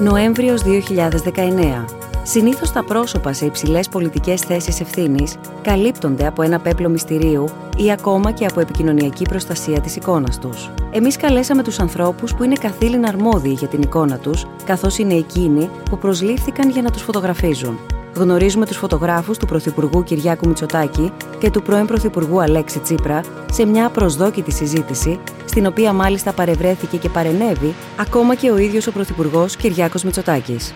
Νοέμβριος 2019. Συνήθως τα πρόσωπα σε υψηλές πολιτικές θέσεις ευθύνης καλύπτονται από ένα πέπλο μυστηρίου ή ακόμα και από επικοινωνιακή προστασία της εικόνας τους. Εμείς καλέσαμε τους ανθρώπους που είναι καθήλυνα αρμόδιοι για την εικόνα τους, καθώς είναι εκείνοι που προσλήφθηκαν για να τους φωτογραφίζουν. Γνωρίζουμε τους φωτογράφους του Πρωθυπουργού Κυριάκου Μητσοτάκη και του πρώην Πρωθυπουργού Αλέξη Τσίπρα σε μια απροσδόκητη συζήτηση, στην οποία μάλιστα παρευρέθηκε και παρενέβη ακόμα και ο ίδιος ο Πρωθυπουργός Κυριάκος Μητσοτάκης.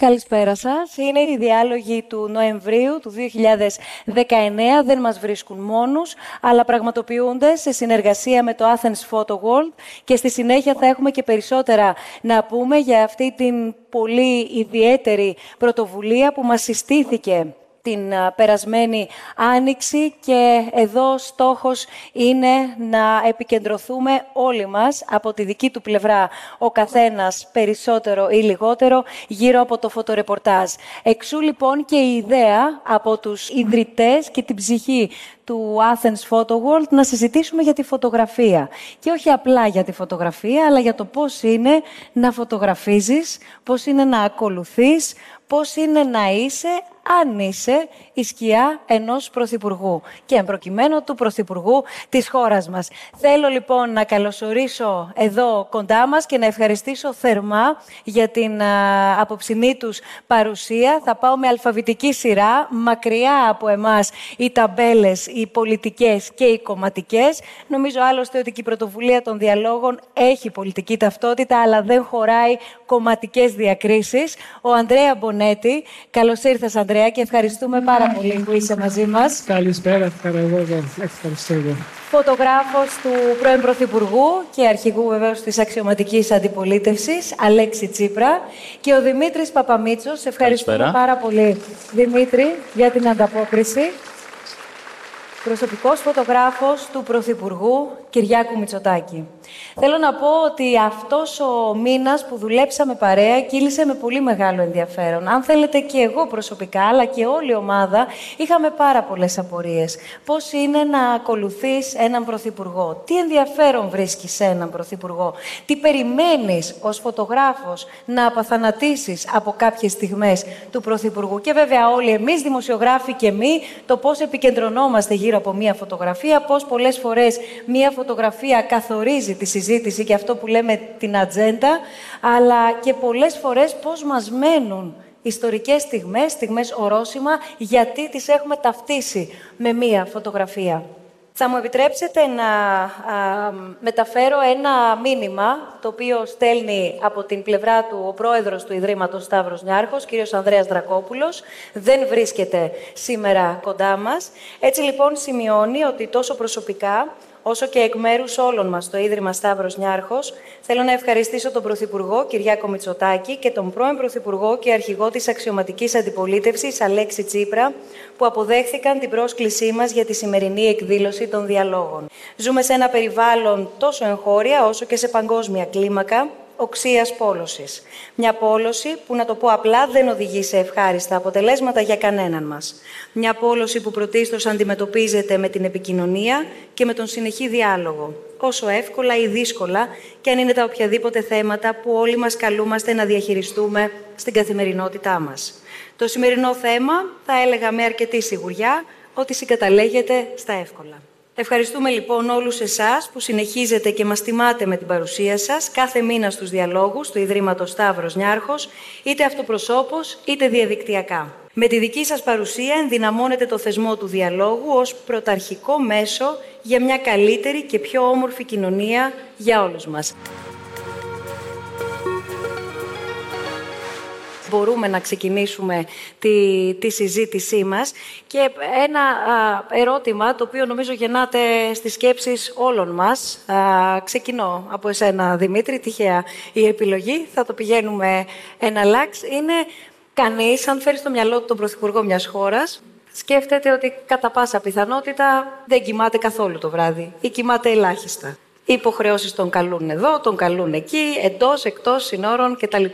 Καλησπέρα σας. Είναι οι διάλογοι του Νοεμβρίου του 2019. Δεν μας βρίσκουν μόνους, αλλά πραγματοποιούνται σε συνεργασία με το Athens Photo World και στη συνέχεια θα έχουμε και περισσότερα να πούμε για αυτή την πολύ ιδιαίτερη πρωτοβουλία που μας συστήθηκε την περασμένη άνοιξη και εδώ στόχος είναι να επικεντρωθούμε όλοι μας από τη δική του πλευρά ο καθένας περισσότερο ή λιγότερο γύρω από το φωτορεπορτάζ. Εξού λοιπόν και η ιδέα από τους ιδρυτές και την ψυχή του Athens Photo World να συζητήσουμε για τη φωτογραφία. Και όχι απλά για τη φωτογραφία, αλλά για το πώς είναι να φωτογραφίζεις, πώς είναι να ακολουθείς, πώς είναι να είσαι αν είσαι η σκιά ενός Πρωθυπουργού και εμπροκειμένου του Πρωθυπουργού της χώρας μας. Θέλω λοιπόν να καλωσορίσω εδώ κοντά μας και να ευχαριστήσω θερμά για την α, απόψινή τους παρουσία. Θα πάω με αλφαβητική σειρά, μακριά από εμάς οι ταμπέλες, οι πολιτικές και οι κομματικές. Νομίζω άλλωστε ότι και η πρωτοβουλία των διαλόγων έχει πολιτική ταυτότητα, αλλά δεν χωράει κομματικές διακρίσεις. Ο Ανδρέα Μπονέτη, καλώς ήρθες Ανδρέα και ευχαριστούμε πάρα πολύ που είσαι μαζί μας. Καλησπέρα, ευχαριστώ εγώ. Φωτογράφος του πρώην Πρωθυπουργού και αρχηγού βεβαίως της αξιωματικής αντιπολίτευσης, Αλέξη Τσίπρα και ο Δημήτρης Παπαμίτσος. Ευχαριστούμε πάρα πολύ, Δημήτρη, για την ανταπόκριση προσωπικός φωτογράφος του Πρωθυπουργού Κυριάκου Μητσοτάκη. Θέλω να πω ότι αυτός ο μήνας που δουλέψαμε παρέα κύλησε με πολύ μεγάλο ενδιαφέρον. Αν θέλετε και εγώ προσωπικά, αλλά και όλη η ομάδα, είχαμε πάρα πολλές απορίες. Πώς είναι να ακολουθείς έναν Πρωθυπουργό, τι ενδιαφέρον βρίσκεις σε έναν Πρωθυπουργό, τι περιμένεις ως φωτογράφος να απαθανατήσεις από κάποιες στιγμές του Πρωθυπουργού; Και βέβαια όλοι εμείς, δημοσιογράφοι και εμείς, το πώς επικεντρωνόμαστε γύρω από μία φωτογραφία, πώς πολλές φορές μία φωτογραφία καθορίζει τη συζήτηση και αυτό που λέμε την ατζέντα, αλλά και πολλές φορές πώς μας μένουν ιστορικές στιγμές, στιγμές ορόσημα, γιατί τις έχουμε ταυτίσει με μία φωτογραφία. Θα μου επιτρέψετε να μεταφέρω ένα μήνυμα, το οποίο στέλνει από την πλευρά του ο πρόεδρος του Ιδρύματος Σταύρος Νιάρχος, κύριος Ανδρέας Δρακόπουλος. Δεν βρίσκεται σήμερα κοντά μας. Έτσι λοιπόν σημειώνει ότι τόσο προσωπικά όσο και εκ μέρους όλων μας το Ίδρυμα Σταύρος Νιάρχος, θέλω να ευχαριστήσω τον Πρωθυπουργό Κυριάκο Μητσοτάκη και τον πρώην Πρωθυπουργό και αρχηγό της αξιωματικής αντιπολίτευσης Αλέξη Τσίπρα, που αποδέχθηκαν την πρόσκλησή μας για τη σημερινή εκδήλωση των διαλόγων. Ζούμε σε ένα περιβάλλον τόσο εγχώρια όσο και σε παγκόσμια κλίμακα, οξίας πόλωσης. Μια πόλωση που, να το πω απλά, δεν οδηγεί σε ευχάριστα αποτελέσματα για κανέναν μας. Μια πόλωση που πρωτίστως αντιμετωπίζεται με την επικοινωνία και με τον συνεχή διάλογο, όσο εύκολα ή δύσκολα και αν είναι τα οποιαδήποτε θέματα που όλοι μας καλούμαστε να διαχειριστούμε στην καθημερινότητά μας. Το σημερινό θέμα, θα έλεγα με αρκετή σιγουριά, ότι συγκαταλέγεται στα εύκολα. Ευχαριστούμε λοιπόν όλους εσάς που συνεχίζετε και μας τιμάτε με την παρουσία σας κάθε μήνα στους διαλόγους του Ιδρύματος Σταύρος Νιάρχος, είτε αυτοπροσώπως είτε διαδικτυακά. Με τη δική σας παρουσία ενδυναμώνετε το θεσμό του διαλόγου ως πρωταρχικό μέσο για μια καλύτερη και πιο όμορφη κοινωνία για όλους μας. Μπορούμε να ξεκινήσουμε τη, τη συζήτησή μας. Και ένα ερώτημα, το οποίο νομίζω γεννάται στις σκέψεις όλων μας. ξεκινώ από εσένα, Δημήτρη, τυχαία η επιλογή. Θα το πηγαίνουμε ένα λάξ. Είναι κανείς, αν φέρει στο μυαλό του τον Πρωθυπουργό μιας χώρας, σκέφτεται ότι κατά πάσα πιθανότητα δεν κοιμάται καθόλου το βράδυ ή κοιμάται ελάχιστα. Οι υποχρεώσεις τον καλούν εδώ, τον καλούν εκεί, εντός, εκτός συνόρων κτλ.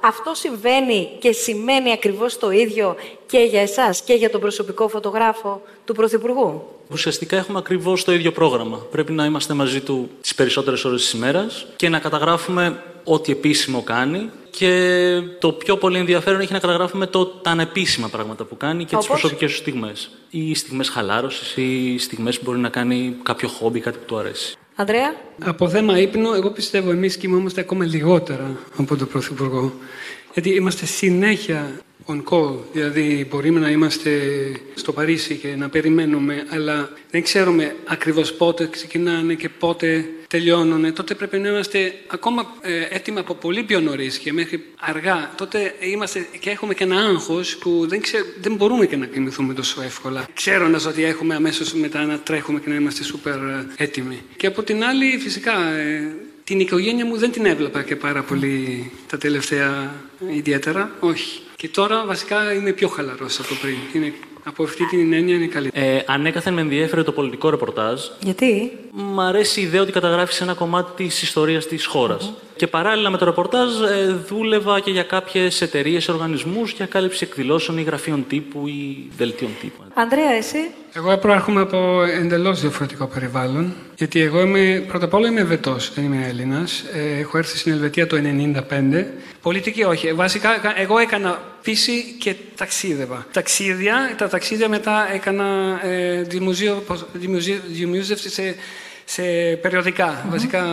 Αυτό συμβαίνει και σημαίνει ακριβώς το ίδιο και για εσάς και για τον προσωπικό φωτογράφο του Πρωθυπουργού; Ουσιαστικά έχουμε ακριβώς το ίδιο πρόγραμμα. Πρέπει να είμαστε μαζί του τις περισσότερες ώρες της ημέρας και να καταγράφουμε ό,τι επίσημο κάνει. Και το πιο πολύ ενδιαφέρον έχει να καταγράφουμε το, τα ανεπίσημα πράγματα που κάνει και τις προσωπικές του στιγμές. Ή στιγμές χαλάρωσης ή στιγμές που μπορεί να κάνει κάποιο χόμπι, κάτι που του αρέσει. Ανδρέα; Από θέμα ύπνο, εγώ πιστεύω εμείς κοιμόμαστε ακόμα λιγότερα από τον Πρωθυπουργό. Γιατί είμαστε συνέχεια on call, δηλαδή μπορούμε να είμαστε στο Παρίσι και να περιμένουμε, αλλά δεν ξέρουμε ακριβώς πότε ξεκινάνε και πότε τελειώνουν. Τότε πρέπει να είμαστε ακόμα ε, έτοιμοι από πολύ πιο νωρίς και μέχρι αργά. Τότε είμαστε και έχουμε και ένα άγχος που δεν, δεν μπορούμε και να κοιμηθούμε τόσο εύκολα. Ξέροντας ότι έχουμε αμέσως μετά να τρέχουμε και να είμαστε σούπερ ε, έτοιμοι. Και από την άλλη, φυσικά, ε, την οικογένεια μου δεν την έβλεπα και πάρα πολύ τα τελευταία ιδιαίτερα. Όχι. Και τώρα βασικά είμαι πιο χαλαρός από πριν. Είναι, από αυτή την έννοια είναι καλύτερα. Ε, ανέκαθεν με ενδιέφερε το πολιτικό ρεπορτάζ. Γιατί; Μ' αρέσει η ιδέα ότι καταγράφεις ένα κομμάτι της ιστορίας της χώρας. Και παράλληλα με το ρεπορτάζ ε, δούλευα και για κάποιες εταιρείες, οργανισμούς για κάλυψη εκδηλώσεων ή γραφείων τύπου ή δελτίων τύπου. Ανδρέα, εσύ; Εγώ προέρχομαι από εντελώς διαφορετικό περιβάλλον. Γιατί εγώ είμαι, πρώτα απ' όλα είμαι Ελβετό, δεν είμαι Έλληνας. Ε, έχω έρθει στην Ελβετία το 1995. Πολιτική όχι. Βασικά, εγώ έκανα φύση και ταξίδευα. Ταξίδια, τα ταξίδια μετά έκανα ε, δημοσίευση σε σε περιοδικά. Βασικά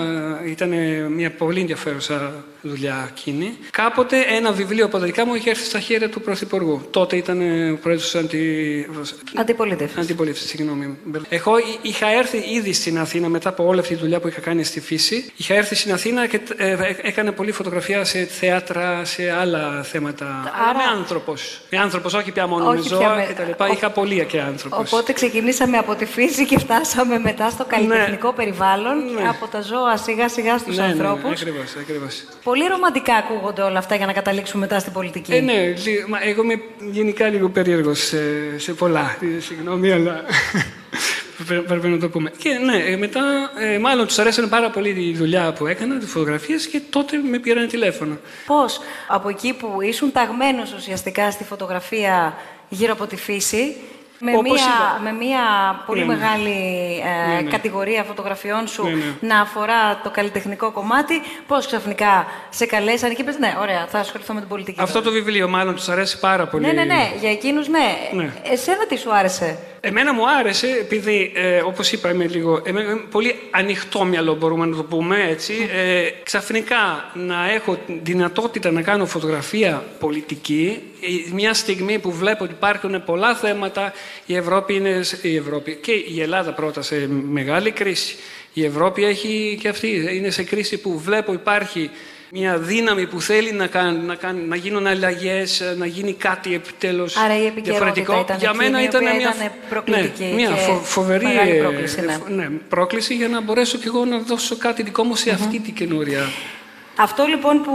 ήταν μια πολύ ενδιαφέρουσα δουλειά εκείνη. Κάποτε ένα βιβλίο από τα δικά μου είχε έρθει στα χέρια του Πρωθυπουργού. Τότε ήταν ο πρόεδρος αντι... αντιπολίτευσης. Αντιπολίτευσης, συγγνώμη. Εγώ είχα έρθει ήδη στην Αθήνα μετά από όλη αυτή τη δουλειά που είχα κάνει στη φύση. Είχα έρθει στην Αθήνα και ε, ε, έκανα πολλή φωτογραφία σε θέατρα, σε άλλα θέματα. Άρα... με άνθρωπος. Με άνθρωπος, όχι πια μόνο όχι με ζώα με... κτλ. Είχα πολύ και άνθρωπος. Οπότε ξεκινήσαμε από τη φύση και φτάσαμε μετά στο ναι. καλλιτεχνικό ναι. περιβάλλον. Ναι. Από τα ζώα σιγά σιγά στους ναι, ανθρώπους. Ναι, ακριβώς. Πολύ ρομαντικά ακούγονται όλα αυτά για να καταλήξουμε μετά στην πολιτική. Ε, ναι, μα εγώ είμαι γενικά λίγο περίεργος σε, σε πολλά. Ε, συγγνώμη, αλλά πρέπει να το πούμε. Και ναι, ε, μετά ε, μάλλον τους αρέσανε πάρα πολύ η δουλειά που έκανα, τις φωτογραφίες και τότε με πήραν τηλέφωνο. Πώς από εκεί που ήσουν ταγμένος ουσιαστικά στη φωτογραφία γύρω από τη φύση, με μια, με μια πολύ ναι, ναι. μεγάλη ε, ναι, κατηγορία φωτογραφιών σου να αφορά το καλλιτεχνικό κομμάτι, πώς ξαφνικά σε καλέσαν και είπες: Ναι, ωραία, θα ασχοληθώ με την πολιτική. Αυτό το βιβλίο, μάλλον τους αρέσει πάρα πολύ. Ναι, ναι, ναι, για εκείνους ναι. Εσένα τι σου άρεσε; Εμένα μου άρεσε, επειδή, ε, όπως είπα, είμαι λίγο εμένα, πολύ ανοιχτό μυαλό, μπορούμε να το πούμε έτσι. Ε, ξαφνικά να έχω δυνατότητα να κάνω φωτογραφία πολιτική, ε, μια στιγμή που βλέπω ότι υπάρχουν πολλά θέματα, η Ευρώπη είναι η Ευρώπη και η Ελλάδα πρώτα σε μεγάλη κρίση. Η Ευρώπη έχει και αυτή, είναι σε κρίση που βλέπω υπάρχει μια δύναμη που θέλει να, κάνει, να, κάνει, να γίνουν αλλαγές, να γίνει κάτι επιτέλους διαφορετικό. Ήταν για μένα ήταν μια, ήταν προκλητική ναι, μια και φοβερή πρόκληση, ναι. ναι. πρόκληση για να μπορέσω κι εγώ να δώσω κάτι δικό μου σε αυτή την καινούρια. Αυτό λοιπόν που,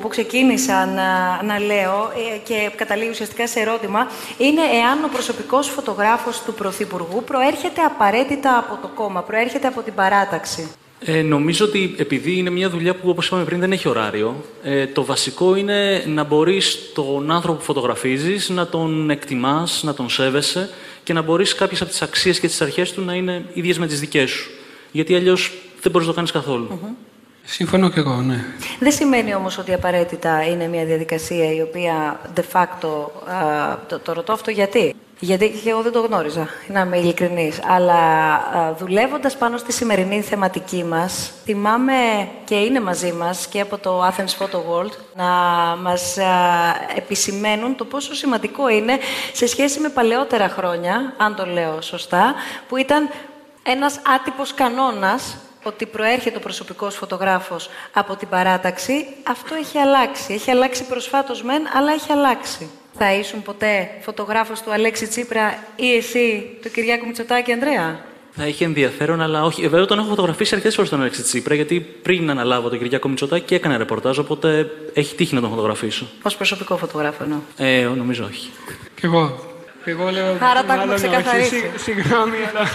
που ξεκίνησα να, να λέω ε, και καταλήγει ουσιαστικά σε ερώτημα είναι εάν ο προσωπικός φωτογράφος του Πρωθυπουργού προέρχεται απαραίτητα από το κόμμα, προέρχεται από την παράταξη. Ε, νομίζω ότι επειδή είναι μια δουλειά που, όπως είπαμε πριν, δεν έχει ωράριο, ε, το βασικό είναι να μπορείς τον άνθρωπο που φωτογραφίζεις να τον εκτιμάς, να τον σέβεσαι και να μπορείς κάποιες από τις αξίες και τις αρχές του να είναι ίδιες με τις δικές σου. Γιατί αλλιώς δεν μπορείς να το κάνεις καθόλου. Συμφωνώ και εγώ, ναι. Δεν σημαίνει όμως ότι απαραίτητα είναι μια διαδικασία η οποία de facto, το, το ρωτώ αυτό γιατί. Γιατί και εγώ δεν το γνώριζα, να είμαι ειλικρινής. Αλλά δουλεύοντας πάνω στη σημερινή θεματική μας, θυμάμαι και είναι μαζί μας και από το Athens Photo World να μας επισημαίνουν το πόσο σημαντικό είναι σε σχέση με παλαιότερα χρόνια, αν το λέω σωστά, που ήταν ένας άτυπος κανόνας ότι προέρχεται ο προσωπικός φωτογράφος από την παράταξη, αυτό έχει αλλάξει. Έχει αλλάξει προσφάτως μεν, αλλά έχει αλλάξει. Θα ήσουν ποτέ φωτογράφος του Αλέξη Τσίπρα ή εσύ του Κυριάκου Μητσοτάκη, Ανδρέα; Θα είχε ενδιαφέρον, αλλά όχι. Βέβαια, τον έχω φωτογραφίσει αρκετές φορές τον Αλέξη Τσίπρα, γιατί πριν αναλάβω τον Κυριάκο Μητσοτάκη έκανα ρεπορτάζ, οπότε έχει τύχει να τον φωτογραφίσω. Ω προσωπικό φωτογράφο εννοώ. Ε, νομίζω όχι. Κι εγώ. εγώ λέω. Άρα τα έχουμε ξεκαθαρίσει. Συγγνώμη, αλλά.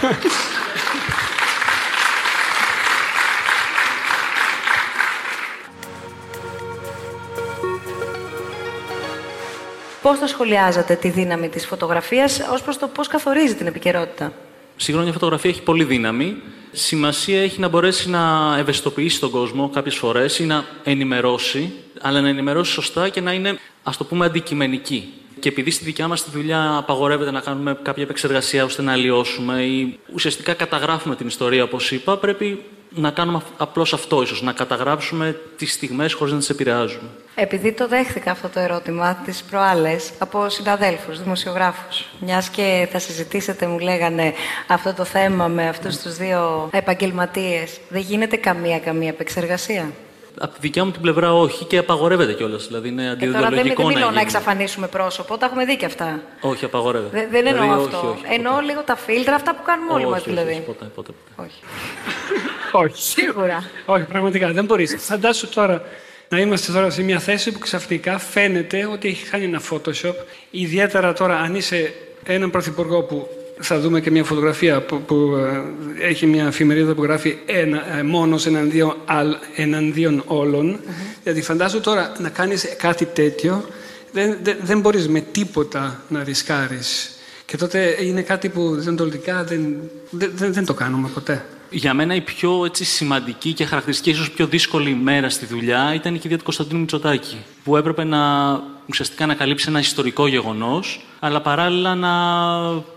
Πώς θα σχολιάζατε τη δύναμη της φωτογραφίας ως προς το πώς καθορίζει την επικαιρότητα; Συγχρόνια φωτογραφία έχει πολύ δύναμη. Σημασία έχει να μπορέσει να ευαισθητοποιήσει τον κόσμο κάποιες φορές ή να ενημερώσει, αλλά να ενημερώσει σωστά και να είναι, ας το πούμε, αντικειμενική. Και επειδή στη δικιά μας τη δουλειά απαγορεύεται να κάνουμε κάποια επεξεργασία ώστε να αλλοιώσουμε ή ουσιαστικά καταγράφουμε την ιστορία, όπως είπα, πρέπει να κάνουμε απλώς αυτό, ίσως να καταγράψουμε τις στιγμές χωρίς να τις επηρεάζουμε. Επειδή το δέχθηκα αυτό το ερώτημα τις προάλλες από συναδέλφους, δημοσιογράφους, μιας και θα συζητήσετε, μου λέγανε αυτό το θέμα με αυτούς τους δύο επαγγελματίες, δεν γίνεται καμία καμία επεξεργασία; Από τη δικιά μου την πλευρά όχι και απαγορεύεται κιόλας. Δηλαδή είναι αντιδιολογικό τώρα δεν, δεν μιλώ να, να εξαφανίσουμε πρόσωπο, τα έχουμε δει κι αυτά. Όχι, απαγορεύεται. Δεν, δεν εννοώ δηλαδή, αυτό. Όχι, όχι, εννοώ ποτέ. λίγο τα φίλτρα, αυτά που κάνουμε όλοι μας δηλαδή. Όχι, ποτέ, ποτέ, ποτέ. Όχι. Όχι. Σίγουρα. Όχι, πραγματικά δεν μπορείς. Φαντάσου τώρα να είμαστε τώρα σε μια θέση που ξαφνικά φαίνεται ότι έχει κάνει ένα Photoshop. Ιδιαίτερα τώρα αν είσαι έναν πρωθυπουργό που θα δούμε και μια φωτογραφία που, που ε, έχει μια εφημερίδα που γράφει ένα, ε, μόνος εναντίον, αλ, εναντίον όλων. Δηλαδή φαντάζομαι τώρα να κάνεις κάτι τέτοιο, δεν, δεν, δεν μπορείς με τίποτα να ρισκάρεις. Και τότε είναι κάτι που διοντολικά δεν, δεν, δεν, δεν το κάνουμε ποτέ. Για μένα η πιο έτσι, σημαντική και χαρακτηριστική, ίσως πιο δύσκολη ημέρα στη δουλειά ήταν η κηδεία του Κωνσταντίνου Μητσοτάκη. Που έπρεπε να ουσιαστικά να καλύψει ένα ιστορικό γεγονός, αλλά παράλληλα να,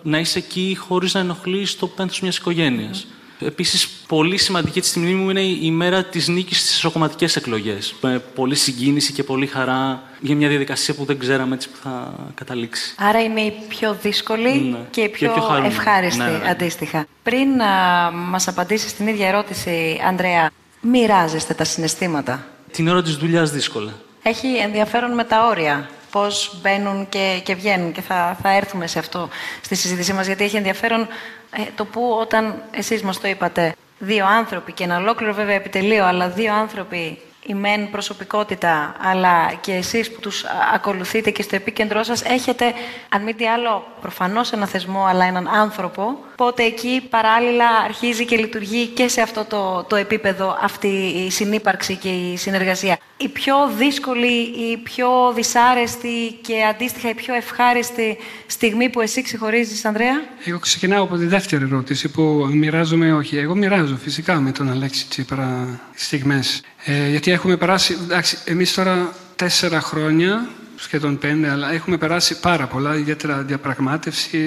να είσαι εκεί χωρίς να ενοχλείς το πένθος μιας οικογένειας. Επίσης, πολύ σημαντική στη μνήμη μου είναι η ημέρα της νίκης στις ισοκομματικέ εκλογές. Με πολλή συγκίνηση και πολύ χαρά για μια διαδικασία που δεν ξέραμε έτσι που θα καταλήξει. Άρα είναι η πιο δύσκολη Ναι. και η Και πιο, πιο χαρούμενη. ευχάριστη Ναι, ναι, ναι. αντίστοιχα. Πριν να μας απαντήσεις την ίδια ερώτηση, Ανδρέα, μοιράζεστε τα συναισθήματα; Την ώρα της δουλειάς δύσκολα. Έχει ενδιαφέρον με τα όρια. Πώς μπαίνουν και, και βγαίνουν και θα, θα έρθουμε σε αυτό στη συζήτησή μας γιατί έχει ενδιαφέρον ε, το που όταν εσείς μας το είπατε δύο άνθρωποι και ένα ολόκληρο βέβαια επιτελείο αλλά δύο άνθρωποι η μεν προσωπικότητα αλλά και εσείς που τους α, ακολουθείτε και στο επίκεντρό σας έχετε αν μη τι άλλο προφανώς ένα θεσμό αλλά έναν άνθρωπο οπότε εκεί παράλληλα αρχίζει και λειτουργεί και σε αυτό το, το επίπεδο αυτή η συνύπαρξη και η συνεργασία. Η πιο δύσκολη, η πιο δυσάρεστη και αντίστοιχα η πιο ευχάριστη στιγμή που εσύ ξεχωρίζεις, Ανδρέα; Εγώ ξεκινάω από τη δεύτερη ερώτηση που μοιράζομαι όχι. Εγώ μοιράζω φυσικά με τον Αλέξη Τσίπρα στιγμές. Ε, γιατί έχουμε περάσει, εντάξει, εμείς τώρα τέσσερα χρόνια, σχεδόν πέντε, αλλά έχουμε περάσει πάρα πολλά, ιδιαίτερα διαπραγμάτευση,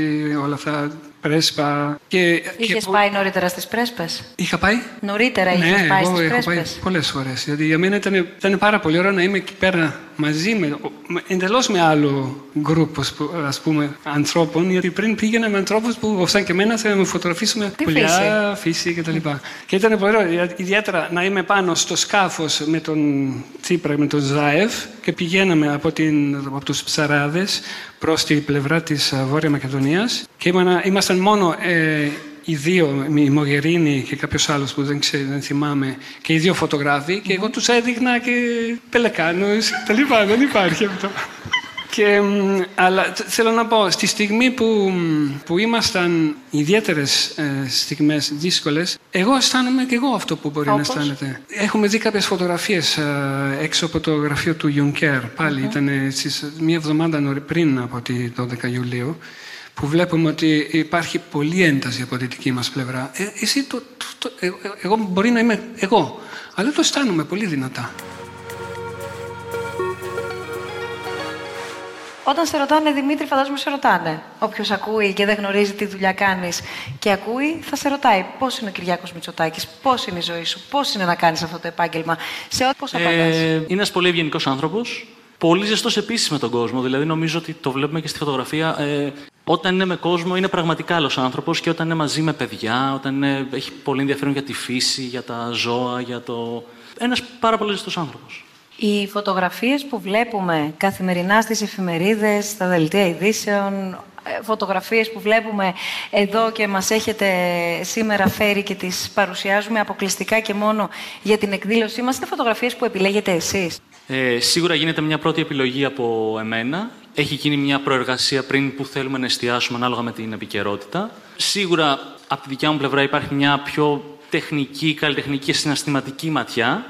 όλα αυτά, πρέσπα. Και, Είχες και- πάει νωρίτερα στις πρέσπες; Είχα πάει. Νωρίτερα είχες ναι, πάει εγώ στις έχω πάει πρέσπες. πολλές φορές. Γιατί για μένα ήταν, ήταν πάρα πολύ ωραίο να είμαι εκεί πέρα μαζί με, με εντελώς με άλλο γκρουπ, ας που- ας πούμε, ανθρώπων. Γιατί πριν πήγαινα με ανθρώπους που, σαν και εμένα, θέλαμε να φωτογραφίσουμε Τι πουλιά, φύση; κτλ. Και ήταν πολύ ωραίο, ιδιαίτερα να είμαι πάνω στο σκάφος με τον Τσίπρα, με τον Ζάεφ και πηγαίναμε από, την, από τους ψαράδες προς την πλευρά της α, Βόρεια Μακεδονίας και ήμανα- ήμασταν μόνο ε, οι δύο, η Μογερίνη και κάποιος άλλος που δεν, ξέρω, δεν θυμάμαι, και οι δύο φωτογράφοι και εγώ τους έδειχνα και πελεκάνους τα λοιπά, δεν υπάρχει αυτό. Και, μ, αλλά th- θέλω να πω, στη στιγμή που, μ, που ήμασταν ιδιαίτερες ε, στιγμές δύσκολες, εγώ αισθάνομαι και εγώ αυτό που μπορεί Όπως; να αισθάνεται. Έχουμε δει κάποιες φωτογραφίες ε, έξω από το γραφείο του Juncker. Πάλι ήταν στις, μία εβδομάδα νωρί- πριν από τη 12 Ιουλίου που βλέπουμε ότι υπάρχει πολλή ένταση από τη δική μας πλευρά. Ε, εσύ το, το- το- ε, ε, εγώ μπορεί να είμαι εγώ, αλλά το αισθάνομαι πολύ δυνατά. Όταν σε ρωτάνε Δημήτρη, φαντάζομαι σε ρωτάνε. Όποιος ακούει και δεν γνωρίζει τι δουλειά κάνεις και ακούει, θα σε ρωτάει πώς είναι ο Κυριάκος Μητσοτάκης, πώς είναι η ζωή σου, πώς είναι να κάνεις αυτό το επάγγελμα. Σε ό,τι πώς απαντάς. Ε, είναι ένας πολύ ευγενικός άνθρωπος. Πολύ ζεστός επίσης με τον κόσμο. Δηλαδή, νομίζω ότι το βλέπουμε και στη φωτογραφία. Ε, όταν είναι με κόσμο, είναι πραγματικά άλλος άνθρωπος και όταν είναι μαζί με παιδιά, όταν είναι, έχει πολύ ενδιαφέρον για τη φύση, για τα ζώα, για το. Ένας πάρα πολύ ζεστός άνθρωπος. Οι φωτογραφίες που βλέπουμε καθημερινά στις εφημερίδες, στα δελτία ειδήσεων, ε, φωτογραφίες που βλέπουμε εδώ και μας έχετε σήμερα φέρει και τις παρουσιάζουμε αποκλειστικά και μόνο για την εκδήλωσή μας, είναι φωτογραφίες που επιλέγετε εσείς. Ε, σίγουρα γίνεται μια πρώτη επιλογή από εμένα. Έχει γίνει μια προεργασία πριν που θέλουμε να εστιάσουμε ανάλογα με την επικαιρότητα. Σίγουρα από τη δικιά μου πλευρά υπάρχει μια πιο τεχνική, καλλιτεχνική και συναισθηματική ματιά.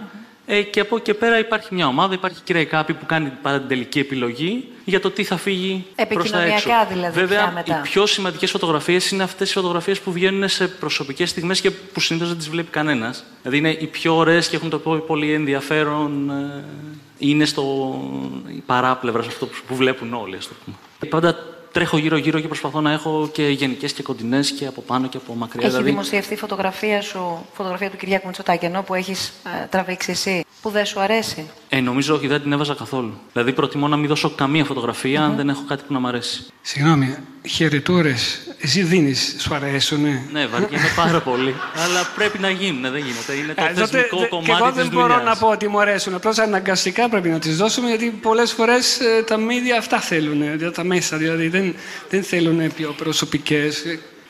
Ε, και από εκεί και πέρα υπάρχει μια ομάδα, υπάρχει η κυρία Κάπη που κάνει πάντα την τελική επιλογή. για το τι θα φύγει προς τα έξω. Επικοινωνιακά δηλαδή, Βέβαια, πια μετά. οι πιο σημαντικές φωτογραφίες είναι αυτές οι φωτογραφίες που βγαίνουν σε προσωπικές στιγμές και που συνήθως δεν τις βλέπει κανένας. Δηλαδή είναι οι πιο ωραίες και έχουν το πιο πολύ ενδιαφέρον. ε, Είναι στο η παράπλευρα σε αυτό που- που βλέπουν όλοι, ας το πούμε. Πάντα τρέχω γύρω-γύρω και προσπαθώ να έχω και γενικές και κοντινές και από πάνω και από μακριά. Έχει δηλαδή, δημοσιευτεί φωτογραφία σου, φωτογραφία του Κυριάκου Μητσοτάκη, ενώ που έχεις τραβήξει εσύ, που δεν σου αρέσει; Ε, νομίζω όχι, δεν την έβαζα καθόλου. Δηλαδή, προτιμώ να μην δώσω καμία φωτογραφία αν δεν έχω κάτι που να μ' αρέσει. Συγγνώμη, χαιρετούρες. Εσύ δίνεις, σου αρέσουνε. Ναι, βαριέμαι πάρα πολύ. Αλλά πρέπει να γίνουν, δεν γίνεται. Είναι το Ε, τότε θεσμικό δε- κομμάτι και εγώ της δεν μπορώ δουλειάς. να πω ότι μου αρέσουν. Απλώς αναγκαστικά πρέπει να τις δώσουμε γιατί πολλές φορές τα μίδια αυτά θέλουν. δηλαδή, Τα μέσα δηλαδή δεν, δεν θέλουν πιο προσωπικές.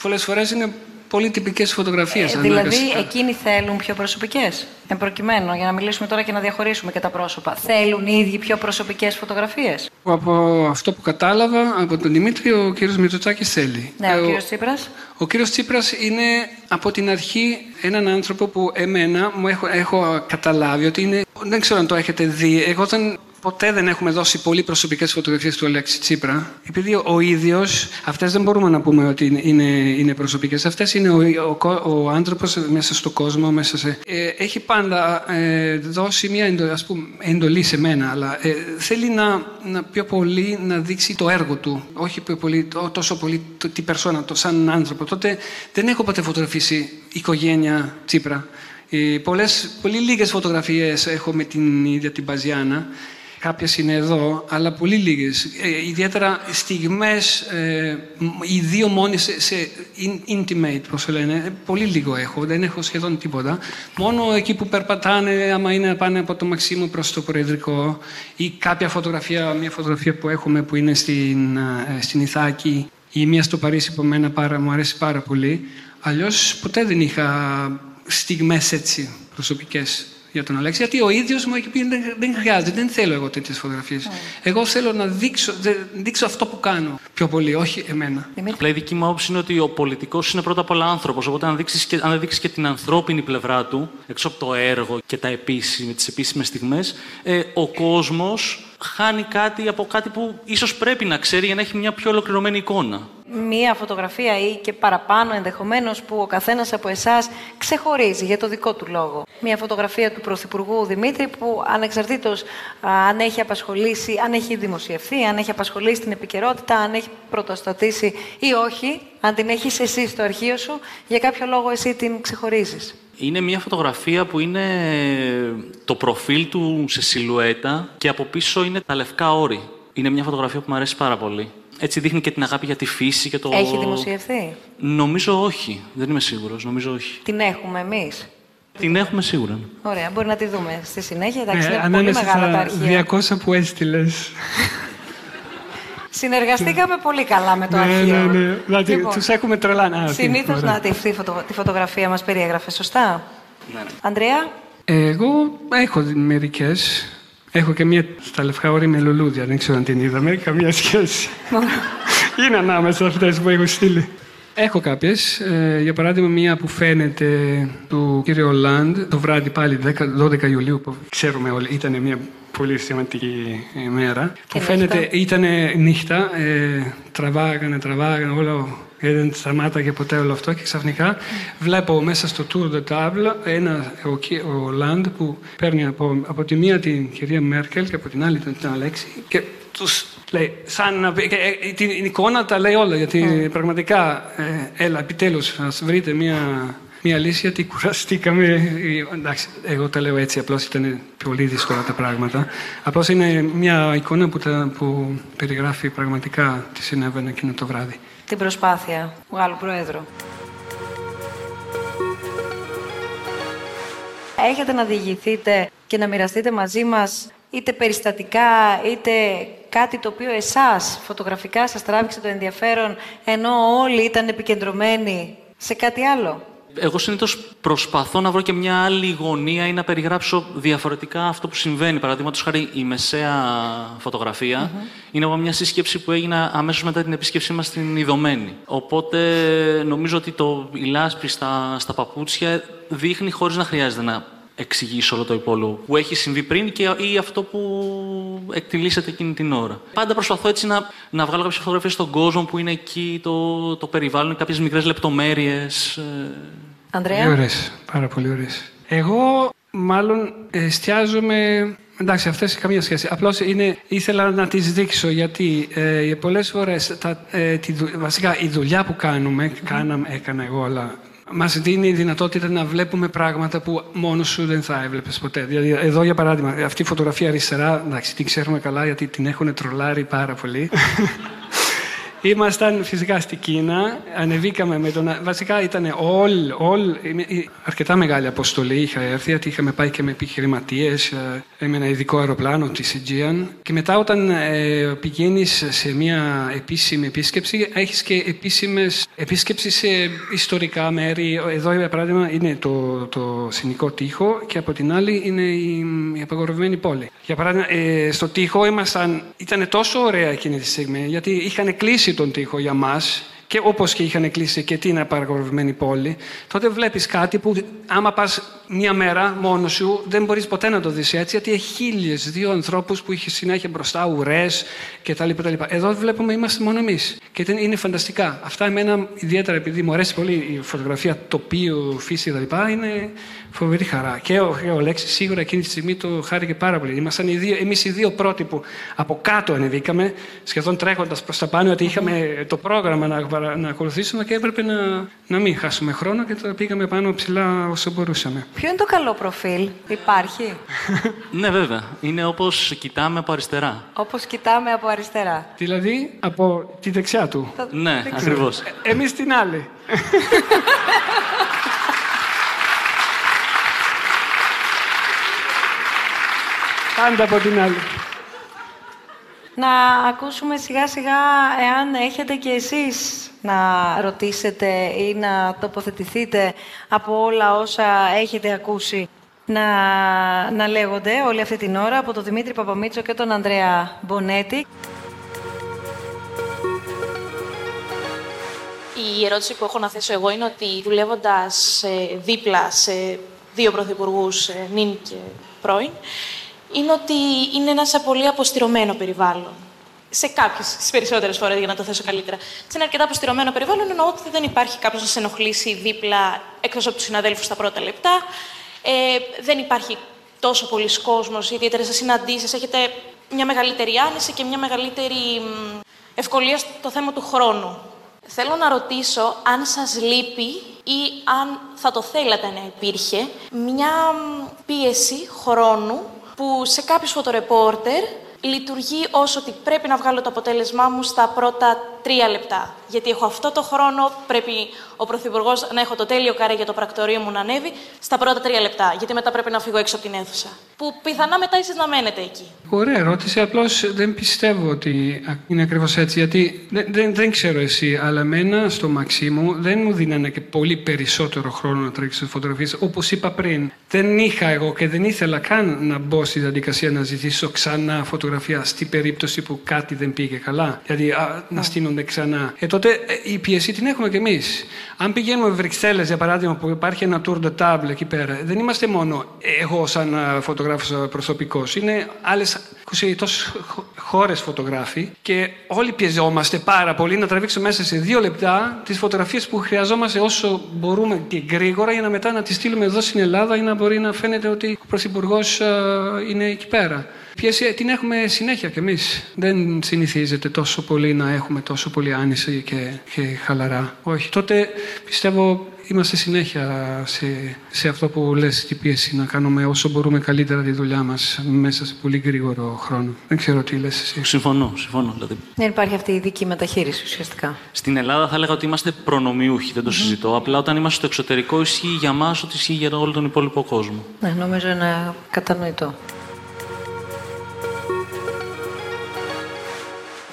Πολλές φορές είναι πολύ τυπικές φωτογραφίες. Ε, δηλαδή, εκείνοι θέλουν πιο προσωπικές. Εν προκειμένου, για να μιλήσουμε τώρα και να διαχωρίσουμε και τα πρόσωπα. Θέλουν οι ίδιοι πιο προσωπικές φωτογραφίες; Από αυτό που κατάλαβα από τον Δημήτρη, ο κύριος Μητσοτάκης θέλει. Ναι, Ε, ο κύριος Τσίπρας. Ο κύριος Τσίπρας είναι από την αρχή έναν άνθρωπο που εμένα μου έχω, έχω καταλάβει ότι είναι... Δεν ξέρω αν το έχετε δει. Εγώ δεν, ποτέ δεν έχουμε δώσει πολύ προσωπικές φωτογραφίες του Αλέξη Τσίπρα. Επειδή ο, ο ίδιος, αυτές δεν μπορούμε να πούμε ότι είναι, είναι, είναι προσωπικές. Αυτές είναι ο, ο, κο- ο άνθρωπος μέσα στον κόσμο, μέσα σε... Ε, έχει πάντα ε, δώσει μια εντολή, ας πούμε, εντολή σε μένα, αλλά ε, θέλει να, να πιο πολύ να δείξει το έργο του, όχι πιο πολύ, τό- τόσο πολύ το, την περσόνα, το σαν άνθρωπο. Τότε δεν έχω ποτέ φωτογραφίσει οικογένεια Τσίπρα. Ε, πολλές, πολύ λίγες φωτογραφίες έχω με την ίδια την Παζιάνα. Κάποιες είναι εδώ, αλλά πολύ λίγες. Ε, ιδιαίτερα στιγμές, ε, μ- οι δύο μόνοι σε, σε in- intimate, πώς το λένε, ε, πολύ λίγο έχω, δεν έχω σχεδόν τίποτα. Μόνο εκεί που περπατάνε, άμα είναι να πάνε από το Μαξίμου προς το Προεδρικό ή κάποια φωτογραφία, μια φωτογραφία που έχουμε που είναι στην, ε, στην Ιθάκη ή μια στο Παρίσι που εμένα πάρα, μου αρέσει πάρα πολύ. Αλλιώς ποτέ δεν είχα στιγμές έτσι προσωπικές για τον Αλέξη, γιατί ο ίδιος μου έχει πει δεν, δεν χρειάζεται, δεν θέλω εγώ τέτοιες φωτογραφίες. Εγώ θέλω να δείξω, δε- δείξω αυτό που κάνω πιο πολύ, όχι εμένα. Απλά η δική μου άποψη είναι ότι ο πολιτικός είναι πρώτα απ' όλα άνθρωπος. Οπότε, αν, δείξεις και, αν δεν δείξεις και την ανθρώπινη πλευρά του, έξω από το έργο και τα επίσημε, τις επίσημες στιγμές, ε, ο κόσμος χάνει κάτι από κάτι που ίσως πρέπει να ξέρει για να έχει μια πιο ολοκληρωμένη εικόνα. Μία φωτογραφία ή και παραπάνω ενδεχομένως που ο καθένας από εσάς ξεχωρίζει για το δικό του λόγο. Μία φωτογραφία του Πρωθυπουργού Δημήτρη που ανεξαρτήτως α, αν έχει απασχολήσει, αν έχει δημοσιευθεί, αν έχει απασχολήσει την επικαιρότητα, αν έχει πρωτοστατήσει ή όχι, αν την έχεις εσύ στο αρχείο σου, για κάποιο λόγο εσύ την ξεχωρίζεις. Είναι μια φωτογραφία που είναι το προφίλ του σε σιλουέτα και από πίσω είναι τα λευκά όρη. Είναι μια φωτογραφία που μου αρέσει πάρα πολύ. Έτσι δείχνει και την αγάπη για τη φύση και το. Έχει δημοσιευθεί; Νομίζω όχι. Δεν είμαι σίγουρος. Νομίζω όχι. Την έχουμε εμείς; Την έχουμε σίγουρα. Ωραία, μπορεί να τη δούμε στη συνέχεια. Εντάξει, Ε, είναι πολύ ανάμεσα μεγάλα τα στα αρχεία. 200 που έστειλες. Συνεργαστήκαμε πολύ καλά με το ναι, αρχείο. ναι, ναι. Δηλαδή, Λοιπόν, τους έχουμε τρελάνει. Α, τι Συνήθως ωραία. να τη, αυτή η φωτο- τη φωτογραφία μας περιέγραφε, σωστά; Ναι, ναι. Ανδρέα, Εγώ έχω μερικές. Έχω και μία στα λευκά όρη με λουλούδια. Δεν ξέρω αν την είδαμε. Καμία σχέση. Είναι ανάμεσα αυτές που έχω στείλει. Έχω κάποιες. για παράδειγμα, μία που φαίνεται του κύριου Ολάντ το βράδυ πάλι 10, 12 Ιουλίου, που ξέρουμε όλοι, ήταν μια πολύ σημαντική ημέρα. που νύχτα; φαίνεται, ήταν νύχτα, ε, τραβάγανε, τραβάγανε, όλο, ε, δεν σταμάταγε ποτέ όλο αυτό και ξαφνικά βλέπω μέσα στο Tour de Table ένα, ο, Κι- ο Λάντ που παίρνει από, από τη μία την κυρία Μέρκελ και από την άλλη τον, τον Αλέξη και τους λέει, σαν να πει, και, ε, την εικόνα τα λέει όλα γιατί πραγματικά, ε, έλα επιτέλους ας βρείτε μία μια λύση γιατί κουραστήκαμε. Ε, Εντάξει, εγώ τα λέω έτσι, απλώς ήταν πολύ δύσκολα τα πράγματα. Απλώς είναι μια εικόνα που, τα, που περιγράφει πραγματικά τι συνέβαινε εκείνο το βράδυ. την προσπάθεια του Γάλλου Προέδρου. Έχετε να διηγηθείτε και να μοιραστείτε μαζί μας είτε περιστατικά, είτε κάτι το οποίο εσάς φωτογραφικά σας τράβηξε το ενδιαφέρον, ενώ όλοι ήταν επικεντρωμένοι σε κάτι άλλο; Εγώ συνήθως προσπαθώ να βρω και μια άλλη γωνία ή να περιγράψω διαφορετικά αυτό που συμβαίνει. Παραδείγματος χάρη, η μεσαία φωτογραφία είναι από μια σύσκεψη που έγινε αμέσως μετά την επίσκεψή μας στην Ιδωμένη. Οπότε νομίζω ότι το, η λάσπη στα, στα παπούτσια δείχνει χωρίς να χρειάζεται να εξηγήσει όλο το υπόλοιπο που έχει συμβεί πριν και, ή αυτό που εκτιλήσεται εκείνη την ώρα. Πάντα προσπαθώ έτσι να, να βγάλω κάποιες φωτογραφίες στον κόσμο που είναι εκεί, το, το περιβάλλον, κάποιες μικρές λεπτομέρειες. Ε. Ανδρέα; Πολύ ωραίες, πάρα πολύ ωραίες. Εγώ μάλλον εστιάζομαι Εντάξει, αυτές καμία σχέση. Απλώς ήθελα να τις δείξω γιατί ε, πολλές φορές ε, βασικά η δουλειά που κάνουμε, κάναμε, έκανα εγώ, αλλά μας δίνει η δυνατότητα να βλέπουμε πράγματα που μόνος σου δεν θα έβλεπες ποτέ. Δηλαδή, εδώ για παράδειγμα, αυτή η φωτογραφία αριστερά, εντάξει, την ξέρουμε καλά γιατί την έχουν τρολάρει πάρα πολύ. Ήμασταν φυσικά στην Κίνα, ανεβήκαμε με τον... Βασικά ήταν όλ, όλ, αρκετά μεγάλη αποστολή είχα έρθει, γιατί είχαμε πάει και με επιχειρηματίες ε, με ένα ειδικό αεροπλάνο της Aegean. Και μετά όταν ε, πηγαίνεις σε μια επίσημη επίσκεψη, έχεις και επίσημες επίσκεψη σε ιστορικά μέρη. Εδώ, για παράδειγμα, είναι το, το Συνικό Τείχο και από την άλλη είναι η, η απαγορευμένη πόλη. Για παράδειγμα, ε, στο Τείχο ήμασταν, ήταν τόσο ωραία εκείνη τη στιγμή, γιατί είχαν κλείσει τον τοίχο για μας και όπως και είχαν κλείσει και την απαγορευμένη πόλη, τότε βλέπεις κάτι που άμα πας μία μέρα μόνος σου δεν μπορείς ποτέ να το δεις έτσι, γιατί έχει χίλιες δύο ανθρώπους που είχε συνέχεια μπροστά, ουρές κτλ. Εδώ βλέπουμε είμαστε μόνο εμείς και είναι φανταστικά. Αυτά εμένα ιδιαίτερα επειδή μου αρέσει πολύ η φωτογραφία τοπίου, φύση κτλ. είναι φοβερή χαρά. Και ο, και ο Λέξη σίγουρα εκείνη τη στιγμή το χάρηκε πάρα πολύ. Ήμασταν οι δύο, εμείς οι δύο πρώτοι που από κάτω ανεβήκαμε, σχεδόν τρέχοντας προς τα πάνω, ότι είχαμε το πρόγραμμα να, να ακολουθήσουμε και έπρεπε να, να μην χάσουμε χρόνο και το πήγαμε πάνω ψηλά όσο μπορούσαμε. Ποιο είναι το καλό προφίλ, υπάρχει; ναι βέβαια, είναι όπως κοιτάμε από αριστερά. Όπως κοιτάμε από αριστερά. Δηλαδή από τη δεξιά του. ναι, ακριβώς. Ε, εμείς την άλλη. Πάντα από την άλλη. Να ακούσουμε σιγά σιγά εάν έχετε και εσείς να ρωτήσετε ή να τοποθετηθείτε από όλα όσα έχετε ακούσει να, να λέγονται όλη αυτή την ώρα από τον Δημήτρη Παπαμίτσο και τον Ανδρέα Μπονέτη. Η ερώτηση που έχω να θέσω εγώ είναι ότι δουλεύοντας δίπλα σε δύο πρωθυπουργούς, νυν και πρώην, είναι ότι είναι ένα σε πολύ αποστηρωμένο περιβάλλον. Σε κάποιες, στις περισσότερες φορές, για να το θέσω καλύτερα. Σε ένα αρκετά αποστηρωμένο περιβάλλον εννοώ ότι δεν υπάρχει κάποιος να σε ενοχλήσει δίπλα εκτός από τους συναδέλφους στα πρώτα λεπτά. Ε, δεν υπάρχει τόσο πολλοί κόσμος, ιδιαίτερα σε συναντήσεις. Έχετε μια μεγαλύτερη άνεση και μια μεγαλύτερη ευκολία στο θέμα του χρόνου. Θέλω να ρωτήσω αν σας λείπει ή αν θα το θέλατε να υπήρχε μια πίεση χρόνου που σε κάποιους φωτορεπόρτερ λειτουργεί όσο ότι πρέπει να βγάλω το αποτέλεσμά μου στα πρώτα τρία λεπτά. Γιατί έχω αυτό το χρόνο, πρέπει ο Πρωθυπουργός να έχω το τέλειο καρέ για το πρακτορείο μου να ανέβει στα πρώτα τρία λεπτά. Γιατί μετά πρέπει να φύγω έξω από την αίθουσα. Που πιθανά μετά εσείς να μένετε εκεί. Ωραία ερώτηση. Απλώς δεν πιστεύω ότι είναι ακριβώς έτσι. Γιατί δεν, δεν, δεν, ξέρω εσύ, αλλά εμένα στο μαξί μου δεν μου δίνανε και πολύ περισσότερο χρόνο να τρέξω φωτογραφίες. Όπως είπα πριν, δεν είχα εγώ και δεν ήθελα καν να μπω στη διαδικασία να ζητήσω ξανά φωτογραφία στην περίπτωση που κάτι δεν πήγε καλά. Δηλαδή α, να στείλονται ξανά. Ε, τότε ε, η πίεση την έχουμε κι εμείς. Αν πηγαίνουμε Βρυξέλλες, για παράδειγμα, που υπάρχει ένα tour de table εκεί πέρα, δεν είμαστε μόνο εγώ σαν φωτογράφος προσωπικός. Είναι άλλες 20 τόσες χώρες φωτογράφοι και όλοι πιεζόμαστε πάρα πολύ να τραβήξουμε μέσα σε δύο λεπτά τις φωτογραφίες που χρειαζόμαστε όσο μπορούμε και γρήγορα για να μετά να τις στείλουμε εδώ στην Ελλάδα ή να μπορεί να φαίνεται ότι ο Πρωθυπουργός είναι εκεί πέρα. Πίεση την έχουμε συνέχεια κι εμείς. Δεν συνηθίζεται τόσο πολύ να έχουμε τόσο πολύ άνηση και, και χαλαρά. Όχι. Τότε πιστεύω είμαστε συνέχεια σε, σε αυτό που λες την πίεση να κάνουμε όσο μπορούμε καλύτερα τη δουλειά μας μέσα σε πολύ γρήγορο χρόνο. Δεν ξέρω τι λες εσύ. Συμφωνώ, συμφωνώ. Δηλαδή. Δεν υπάρχει αυτή η ειδική μεταχείριση ουσιαστικά. Στην Ελλάδα θα έλεγα ότι είμαστε προνομιούχοι, δεν το συζητώ. Απλά όταν είμαστε στο εξωτερικό ισχύει για μας ότι ισχύει για όλο τον υπόλοιπο κόσμο. Ναι, νομίζω είναι κατανοητό.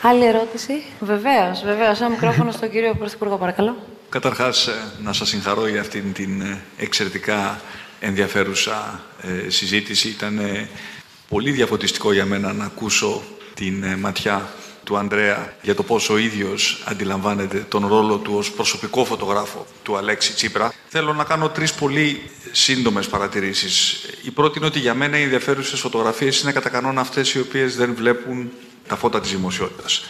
Άλλη ερώτηση; Βεβαίως, βεβαίως. Ένα μικρόφωνο στον κύριο Πρωθυπουργό, παρακαλώ. Καταρχάς, ε, να σας συγχαρώ για αυτήν την ε, εξαιρετικά ενδιαφέρουσα ε, συζήτηση. Ήταν πολύ διαφωτιστικό για μένα να ακούσω την ματιά του Ανδρέα για το πόσο ο ίδιος αντιλαμβάνεται τον ρόλο του ως προσωπικό φωτογράφο του Αλέξη Τσίπρα. Θέλω να κάνω τρεις πολύ σύντομες παρατηρήσεις. Η πρώτη είναι ότι για μένα οι ενδιαφέρουσες φωτογραφίες είναι κατά κανόνα αυτές οι οποίες δεν βλέπουν τα φώτα της δημοσιότητας.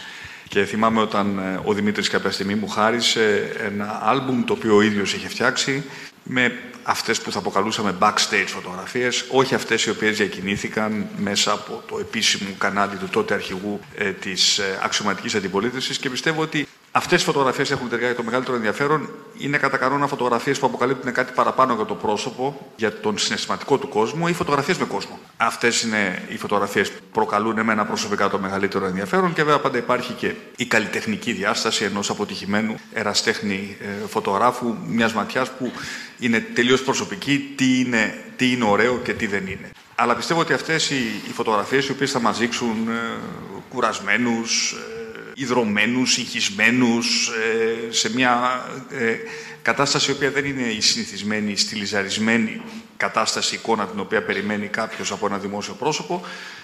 Και θυμάμαι όταν ε, ο Δημήτρης κάποια στιγμή μου χάρισε ένα άλμπουμ το οποίο ο ίδιος είχε φτιάξει με αυτές που θα αποκαλούσαμε backstage φωτογραφίες, όχι αυτές οι οποίες διακινήθηκαν μέσα από το επίσημο κανάλι του τότε αρχηγού ε, της ε, αξιωματικής αντιπολίτευσης και πιστεύω ότι Αυτές οι φωτογραφίες έχουν τελικά το μεγαλύτερο ενδιαφέρον. Είναι κατά κανόνα φωτογραφίες που αποκαλύπτουν κάτι παραπάνω για το πρόσωπο, για τον συναισθηματικό του κόσμο ή φωτογραφίες με κόσμο. Αυτές είναι οι φωτογραφίες που προκαλούν εμένα προσωπικά το μεγαλύτερο ενδιαφέρον και βέβαια πάντα υπάρχει και η καλλιτεχνική διάσταση ενός αποτυχημένου εραστέχνη ε, φωτογράφου, μιας ματιάς που είναι τελείως προσωπική, τι είναι, τι είναι ωραίο και τι δεν είναι. Αλλά πιστεύω ότι αυτές οι, οι φωτογραφίες, οι οποίες θα μας δείξουν ε, κουρασμένους, ε, ιδρωμένους, συγχυσμένους, ε, σε μια ε, κατάσταση η οποία δεν είναι η συνηθισμένη, η στυλιζαρισμένη κατάσταση, εικόνα την οποία περιμένει κάποιος από ένα δημόσιο πρόσωπο.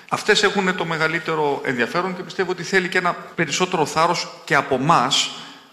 Αυτές έχουν το μεγαλύτερο ενδιαφέρον και πιστεύω ότι θέλει και ένα περισσότερο θάρρος και από εμά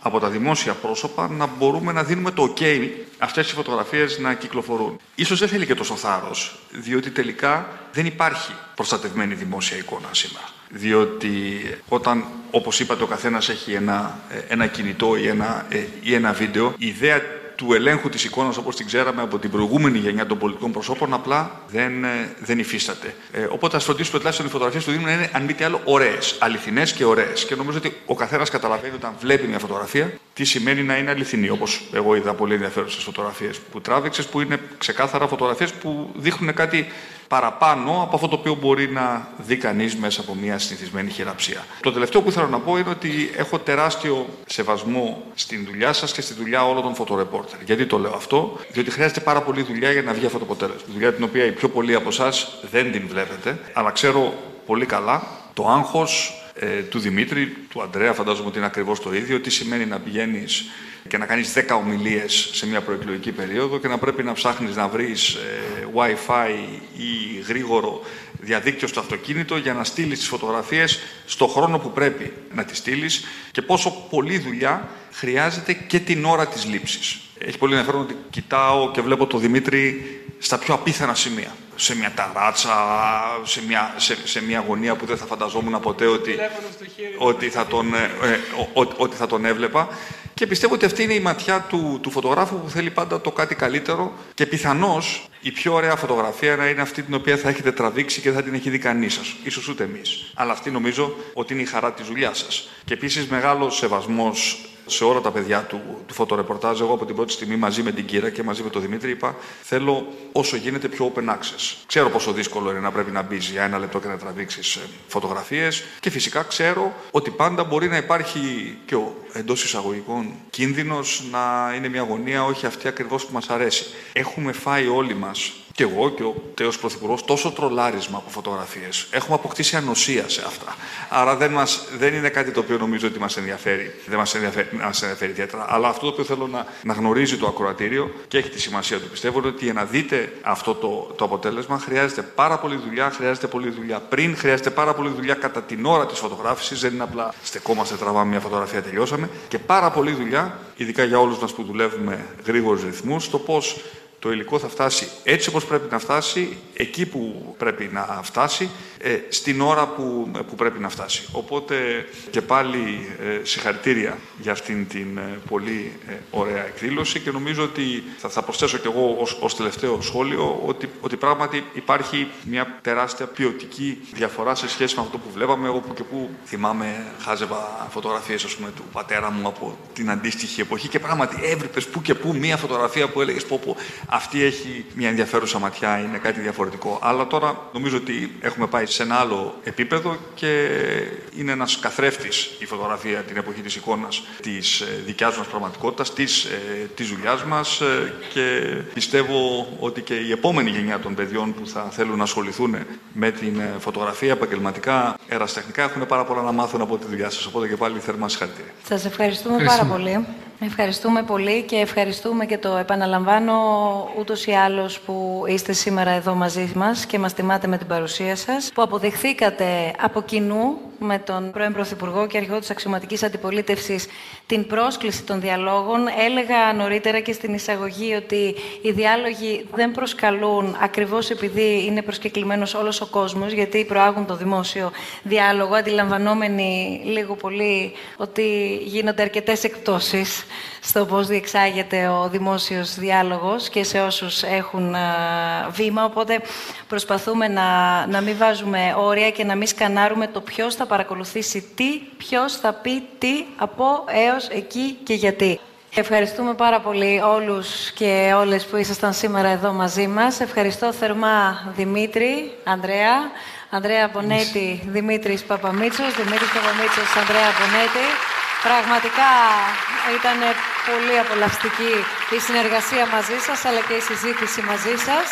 από τα δημόσια πρόσωπα να μπορούμε να δίνουμε το OK αυτές οι φωτογραφίες να κυκλοφορούν. Ίσως δεν θέλει και τόσο θάρρος, διότι τελικά δεν υπάρχει προστατευμένη δημόσια εικόνα σήμερα. Διότι όταν, όπως είπατε, ο καθένας έχει ένα, ε, ένα κινητό ή ένα, ε, ή ένα βίντεο, η ιδέα του ελέγχου της εικόνας όπως την ξέραμε από την προηγούμενη γενιά των πολιτικών προσώπων απλά δεν, ε, δεν υφίσταται. Ε, οπότε ας φροντίσουμε τουλάχιστον οι φωτογραφίες του Δήμου να είναι αν μη τι άλλο ωραίες, αληθινές και ωραίες. Και νομίζω ότι ο καθένας καταλαβαίνει όταν βλέπει μια φωτογραφία τι σημαίνει να είναι αληθινή. Όπως εγώ είδα πολύ ενδιαφέρουσες φωτογραφίες που τράβηξες που είναι ξεκάθαρα φωτογραφίες που δείχνουν κάτι παραπάνω από αυτό το οποίο μπορεί να δει κανείς μέσα από μια συνηθισμένη χειραψία. Το τελευταίο που θέλω να πω είναι ότι έχω τεράστιο σεβασμό στην δουλειά σας και στη δουλειά όλων των φωτορεπόρτερ. Γιατί το λέω αυτό, Διότι χρειάζεται πάρα πολύ δουλειά για να βγει αυτό το αποτέλεσμα. Δουλειά την οποία οι πιο πολλοί από εσάς δεν την βλέπετε, αλλά ξέρω πολύ καλά το άγχος ε, του Δημήτρη, του Αντρέα, φαντάζομαι ότι είναι ακριβώς το ίδιο, τι σημαίνει να πηγαίνεις και να κάνεις 10 ομιλίες σε μια προεκλογική περίοδο και να πρέπει να ψάχνεις να βρεις ε, Wi-Fi ή γρήγορο διαδίκτυο στο αυτοκίνητο για να στείλεις τις φωτογραφίες στο χρόνο που πρέπει να τις στείλεις και πόσο πολλή δουλειά χρειάζεται και την ώρα της λήψης. Έχει πολύ ενδιαφέρον ότι κοιτάω και βλέπω τον Δημήτρη στα πιο απίθανα σημεία. Σε μια ταράτσα, σε μια, σε, σε μια γωνία που δεν θα φανταζόμουν ποτέ ότι, ότι, θα τον, ε, ε, ότι θα τον έβλεπα. Και πιστεύω ότι αυτή είναι η ματιά του, του φωτογράφου που θέλει πάντα το κάτι καλύτερο και πιθανώς η πιο ωραία φωτογραφία να είναι αυτή την οποία θα έχετε τραβήξει και θα την έχει δει κανείς σας. σω ούτε εμείς. Αλλά αυτή νομίζω ότι είναι η χαρά της δουλειάς σας. Και επίσης μεγάλος σεβασμός σε όλα τα παιδιά του, του φωτορεπορτάζ. Εγώ από την πρώτη στιγμή μαζί με την Κύρα και μαζί με τον Δημήτρη είπα: Θέλω όσο γίνεται πιο open access. Ξέρω πόσο δύσκολο είναι να πρέπει να μπει για ένα λεπτό και να τραβήξεις ε, φωτογραφίες. Και φυσικά ξέρω ότι πάντα μπορεί να υπάρχει και ο εντός εισαγωγικών κίνδυνος να είναι μια γωνία όχι αυτή ακριβώς που μας αρέσει. Έχουμε φάει όλοι μας και εγώ και ο τέος Πρωθυπουργός τόσο τρολάρισμα από φωτογραφίες. Έχουμε αποκτήσει ανοσία σε αυτά. Άρα δεν, μας, δεν είναι κάτι το οποίο νομίζω ότι μας ενδιαφέρει. Δεν μας ενδιαφέρει, μας ενδιαφέρει ιδιαίτερα. Αλλά αυτό το οποίο θέλω να, να γνωρίζει το ακροατήριο και έχει τη σημασία του πιστεύω είναι ότι για να δείτε αυτό το, το αποτέλεσμα χρειάζεται πάρα πολλή δουλειά, χρειάζεται πολλή δουλειά πριν, χρειάζεται πάρα πολλή δουλειά κατά την ώρα της φωτογράφησης. Δεν είναι απλά στεκόμαστε, τραβάμε μια φωτογραφία, τελειώσαμε. Και πάρα πολλή δουλειά, ειδικά για όλους μας που δουλεύουμε γρήγορους ρυθμούς, το πώς το υλικό θα φτάσει έτσι όπως πρέπει να φτάσει, εκεί που πρέπει να φτάσει, ε, στην ώρα που, που πρέπει να φτάσει. Οπότε και πάλι ε, συγχαρητήρια για αυτήν την ε, πολύ ωραία εκδήλωση και νομίζω ότι θα, θα προσθέσω κι εγώ ως, ως τελευταίο σχόλιο ότι, ότι πράγματι υπάρχει μια τεράστια ποιοτική διαφορά σε σχέση με αυτό που βλέπαμε. Εγώ που και που θυμάμαι χάζευα φωτογραφίες ας πούμε, του πατέρα μου από την αντίστοιχη εποχή και πράγματι έβριπες που και που μία φωτογραφία που έλεγες πω, πω αυτή έχει μια ενδιαφέρουσα ματιά, είναι κάτι διαφορετικό. Αλλά τώρα νομίζω ότι έχουμε πάει σε ένα άλλο επίπεδο και είναι ένας καθρέφτης η φωτογραφία την εποχή της εικόνας της ε, δικιάς μας πραγματικότητας, της, ε, της δουλειάς μας ε, και πιστεύω ότι και η επόμενη γενιά των παιδιών που θα θέλουν να ασχοληθούν με την φωτογραφία επαγγελματικά, εραστεχνικά έχουν πάρα πολλά να μάθουν από τη δουλειά σας. Οπότε και πάλι θερμά συγχαρητήρια. Σας ευχαριστούμε πάρα πολύ. Ευχαριστούμε πολύ και ευχαριστούμε και το επαναλαμβάνω ούτως ή άλλως που είστε σήμερα εδώ μαζί μας και μας τιμάτε με την παρουσία σας, που αποδεχθήκατε από κοινού με τον πρώην Πρωθυπουργό και αρχηγό της αξιωματικής αντιπολίτευσης την πρόσκληση των διαλόγων. Έλεγα νωρίτερα και στην εισαγωγή ότι οι διάλογοι δεν προσκαλούν ακριβώς επειδή είναι προσκεκλημένος όλος ο κόσμος, γιατί προάγουν το δημόσιο διάλογο, αντιλαμβανόμενοι λίγο πολύ ότι γίνονται αρκετές εκπτώσεις στο πώς διεξάγεται ο δημόσιος διάλογος και σε όσους έχουν βήμα. Οπότε προσπαθούμε να, να μην βάζουμε όρια και να μην σκανάρουμε το ποιος θα παρακολουθήσει τι, ποιος θα πει τι από έως εκεί και γιατί. Ευχαριστούμε πάρα πολύ όλους και όλες που ήσασταν σήμερα εδώ μαζί μας. Ευχαριστώ θερμά Δημήτρη, Ανδρέα, Ανδρέα Μπονέτη, Δημήτρης Παπαμίτσος, Δημήτρης Παπαμίτσος, Ανδρέα Μπονέτη. Πραγματικά ήταν πολύ απολαυστική η συνεργασία μαζί σας, αλλά και η συζήτηση μαζί σας.